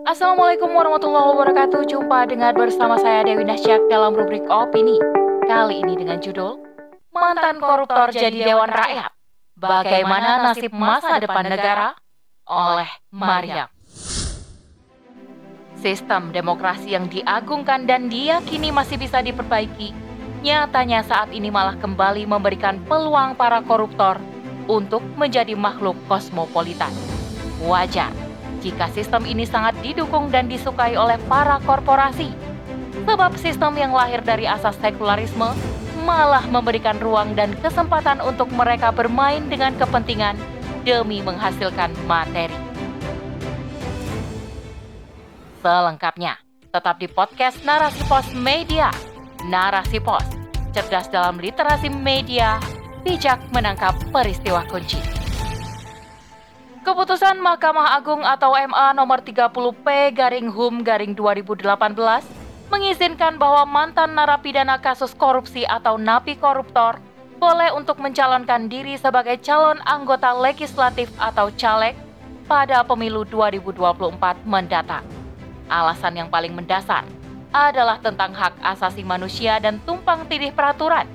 Assalamualaikum warahmatullahi wabarakatuh. Jumpa dengan bersama saya Dewi Nasyak dalam rubrik opini. Kali ini dengan judul Mantan koruptor jadi Dewan Rakyat. Bagaimana nasib masa depan negara? Oleh Maryam. Sistem demokrasi yang diagungkan dan diyakini masih bisa diperbaiki, nyatanya saat ini malah kembali memberikan peluang para koruptor untuk menjadi makhluk kosmopolitan. Wajar jika sistem ini sangat didukung dan disukai oleh para korporasi. Sebab sistem yang lahir dari asas sekularisme malah memberikan ruang dan kesempatan untuk mereka bermain dengan kepentingan demi menghasilkan materi. Selengkapnya, tetap di podcast Narasi Pos Media. Narasi Pos, cerdas dalam literasi media, bijak menangkap peristiwa kunci. Keputusan Mahkamah Agung atau MA nomor 30P garing HUM garing 2018 mengizinkan bahwa mantan narapidana kasus korupsi atau napi koruptor boleh untuk mencalonkan diri sebagai calon anggota legislatif atau caleg pada pemilu 2024 mendatang. Alasan yang paling mendasar adalah tentang hak asasi manusia dan tumpang tindih peraturan.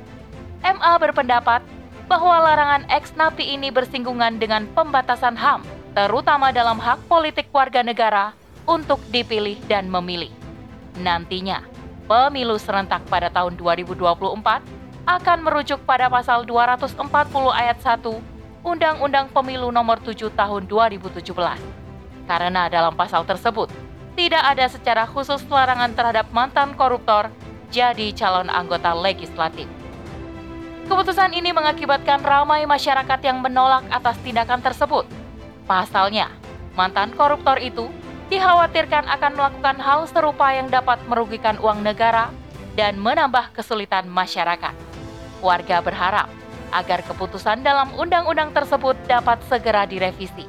MA berpendapat bahwa larangan ex napi ini bersinggungan dengan pembatasan HAM, terutama dalam hak politik warga negara untuk dipilih dan memilih. Nantinya, pemilu serentak pada tahun 2024 akan merujuk pada pasal 240 ayat 1 Undang-Undang Pemilu Nomor 7 Tahun 2017. Karena dalam pasal tersebut tidak ada secara khusus larangan terhadap mantan koruptor jadi calon anggota legislatif. Keputusan ini mengakibatkan ramai masyarakat yang menolak atas tindakan tersebut. Pasalnya, mantan koruptor itu dikhawatirkan akan melakukan hal serupa yang dapat merugikan uang negara dan menambah kesulitan masyarakat. Warga berharap agar keputusan dalam undang-undang tersebut dapat segera direvisi.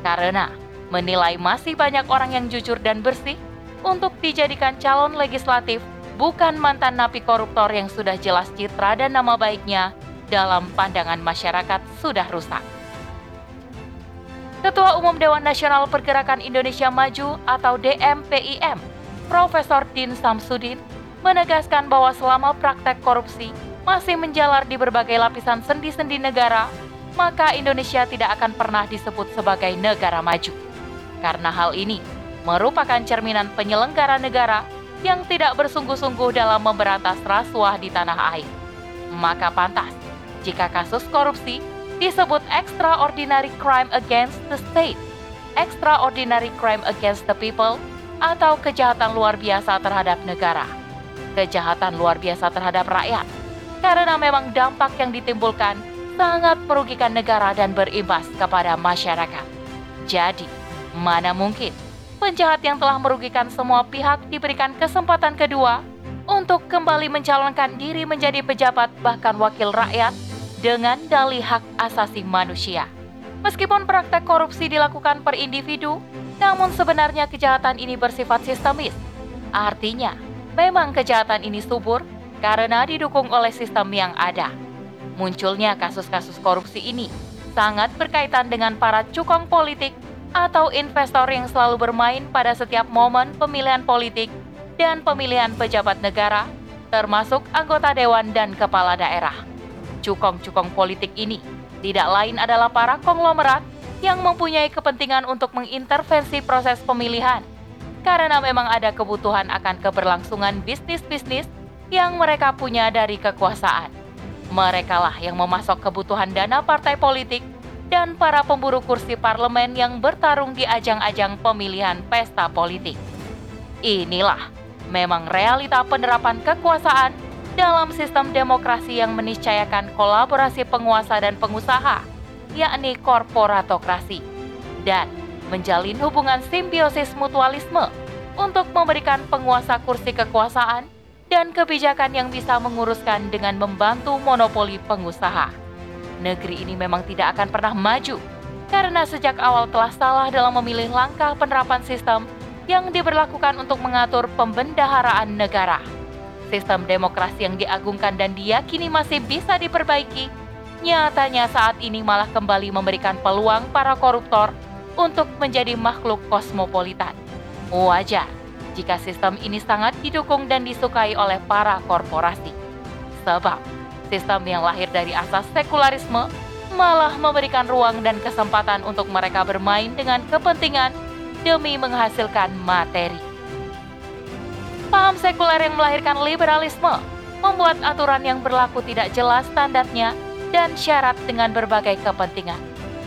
Karena menilai masih banyak orang yang jujur dan bersih untuk dijadikan calon legislatif bukan mantan napi koruptor yang sudah jelas citra dan nama baiknya dalam pandangan masyarakat sudah rusak. Ketua Umum Dewan Nasional Pergerakan Indonesia Maju atau DMPIM, Profesor Din Samsudin, menegaskan bahwa selama praktek korupsi masih menjalar di berbagai lapisan sendi-sendi negara, maka Indonesia tidak akan pernah disebut sebagai negara maju. Karena hal ini merupakan cerminan penyelenggara negara yang tidak bersungguh-sungguh dalam memberantas rasuah di tanah air. Maka pantas jika kasus korupsi disebut extraordinary crime against the state, extraordinary crime against the people, atau kejahatan luar biasa terhadap negara, kejahatan luar biasa terhadap rakyat, karena memang dampak yang ditimbulkan sangat merugikan negara dan berimbas kepada masyarakat. Jadi, mana mungkin penjahat yang telah merugikan semua pihak diberikan kesempatan kedua untuk kembali mencalonkan diri menjadi pejabat bahkan wakil rakyat dengan dalih hak asasi manusia. Meskipun praktek korupsi dilakukan per individu, namun sebenarnya kejahatan ini bersifat sistemis. Artinya, memang kejahatan ini subur karena didukung oleh sistem yang ada. Munculnya kasus-kasus korupsi ini sangat berkaitan dengan para cukong politik atau investor yang selalu bermain pada setiap momen pemilihan politik dan pemilihan pejabat negara, termasuk anggota dewan dan kepala daerah. Cukong-cukong politik ini tidak lain adalah para konglomerat yang mempunyai kepentingan untuk mengintervensi proses pemilihan karena memang ada kebutuhan akan keberlangsungan bisnis-bisnis yang mereka punya dari kekuasaan. Merekalah yang memasok kebutuhan dana partai politik dan para pemburu kursi parlemen yang bertarung di ajang-ajang pemilihan pesta politik. Inilah memang realita penerapan kekuasaan dalam sistem demokrasi yang meniscayakan kolaborasi penguasa dan pengusaha, yakni korporatokrasi, dan menjalin hubungan simbiosis mutualisme untuk memberikan penguasa kursi kekuasaan dan kebijakan yang bisa menguruskan dengan membantu monopoli pengusaha negeri ini memang tidak akan pernah maju karena sejak awal telah salah dalam memilih langkah penerapan sistem yang diberlakukan untuk mengatur pembendaharaan negara. Sistem demokrasi yang diagungkan dan diyakini masih bisa diperbaiki, nyatanya saat ini malah kembali memberikan peluang para koruptor untuk menjadi makhluk kosmopolitan. Wajar jika sistem ini sangat didukung dan disukai oleh para korporasi. Sebab sistem yang lahir dari asas sekularisme malah memberikan ruang dan kesempatan untuk mereka bermain dengan kepentingan demi menghasilkan materi. Paham sekuler yang melahirkan liberalisme membuat aturan yang berlaku tidak jelas standarnya dan syarat dengan berbagai kepentingan.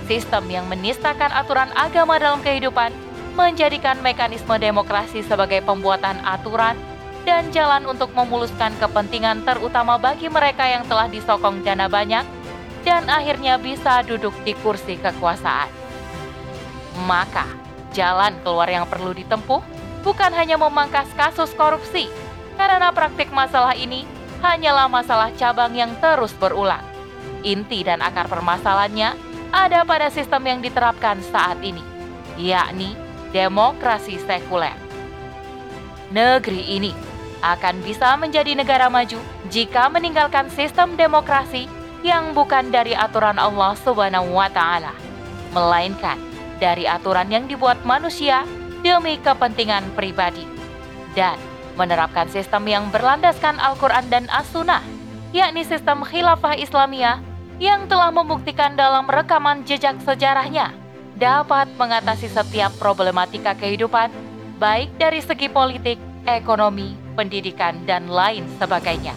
Sistem yang menistakan aturan agama dalam kehidupan menjadikan mekanisme demokrasi sebagai pembuatan aturan dan jalan untuk memuluskan kepentingan terutama bagi mereka yang telah disokong dana banyak dan akhirnya bisa duduk di kursi kekuasaan. Maka, jalan keluar yang perlu ditempuh bukan hanya memangkas kasus korupsi, karena praktik masalah ini hanyalah masalah cabang yang terus berulang. Inti dan akar permasalahannya ada pada sistem yang diterapkan saat ini, yakni demokrasi sekuler. Negeri ini akan bisa menjadi negara maju jika meninggalkan sistem demokrasi yang bukan dari aturan Allah Subhanahu wa taala, melainkan dari aturan yang dibuat manusia demi kepentingan pribadi dan menerapkan sistem yang berlandaskan Al-Qur'an dan As-Sunnah, yakni sistem khilafah Islamiyah yang telah membuktikan dalam rekaman jejak sejarahnya dapat mengatasi setiap problematika kehidupan baik dari segi politik, ekonomi, pendidikan, dan lain sebagainya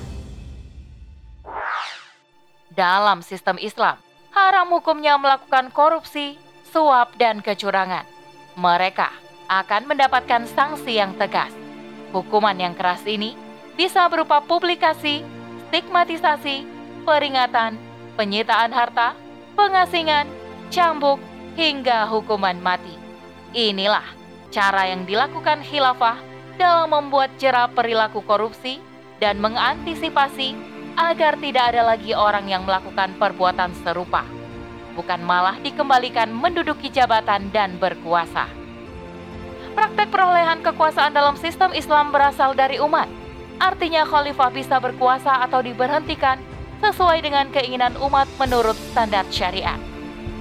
dalam sistem Islam. Haram hukumnya melakukan korupsi, suap, dan kecurangan. Mereka akan mendapatkan sanksi yang tegas. Hukuman yang keras ini bisa berupa publikasi, stigmatisasi, peringatan, penyitaan harta, pengasingan, cambuk, hingga hukuman mati. Inilah cara yang dilakukan khilafah dalam membuat jerah perilaku korupsi dan mengantisipasi agar tidak ada lagi orang yang melakukan perbuatan serupa, bukan malah dikembalikan menduduki jabatan dan berkuasa. Praktek perolehan kekuasaan dalam sistem Islam berasal dari umat, artinya khalifah bisa berkuasa atau diberhentikan sesuai dengan keinginan umat menurut standar syariat.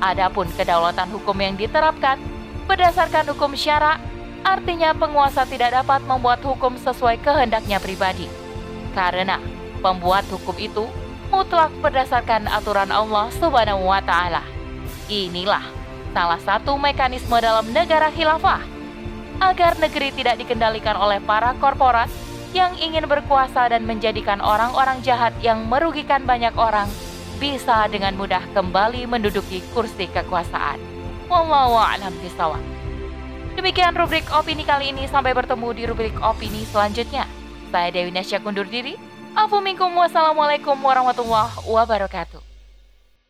Adapun kedaulatan hukum yang diterapkan berdasarkan hukum syara, artinya penguasa tidak dapat membuat hukum sesuai kehendaknya pribadi. Karena Pembuat hukum itu mutlak berdasarkan aturan Allah Subhanahu wa taala. Inilah salah satu mekanisme dalam negara khilafah agar negeri tidak dikendalikan oleh para korporat yang ingin berkuasa dan menjadikan orang-orang jahat yang merugikan banyak orang bisa dengan mudah kembali menduduki kursi kekuasaan. Wallahu a'lam bishawab. Demikian rubrik opini kali ini sampai bertemu di rubrik opini selanjutnya. Saya Dewi Nasya kundur diri. Afu minkum wassalamualaikum warahmatullahi wabarakatuh.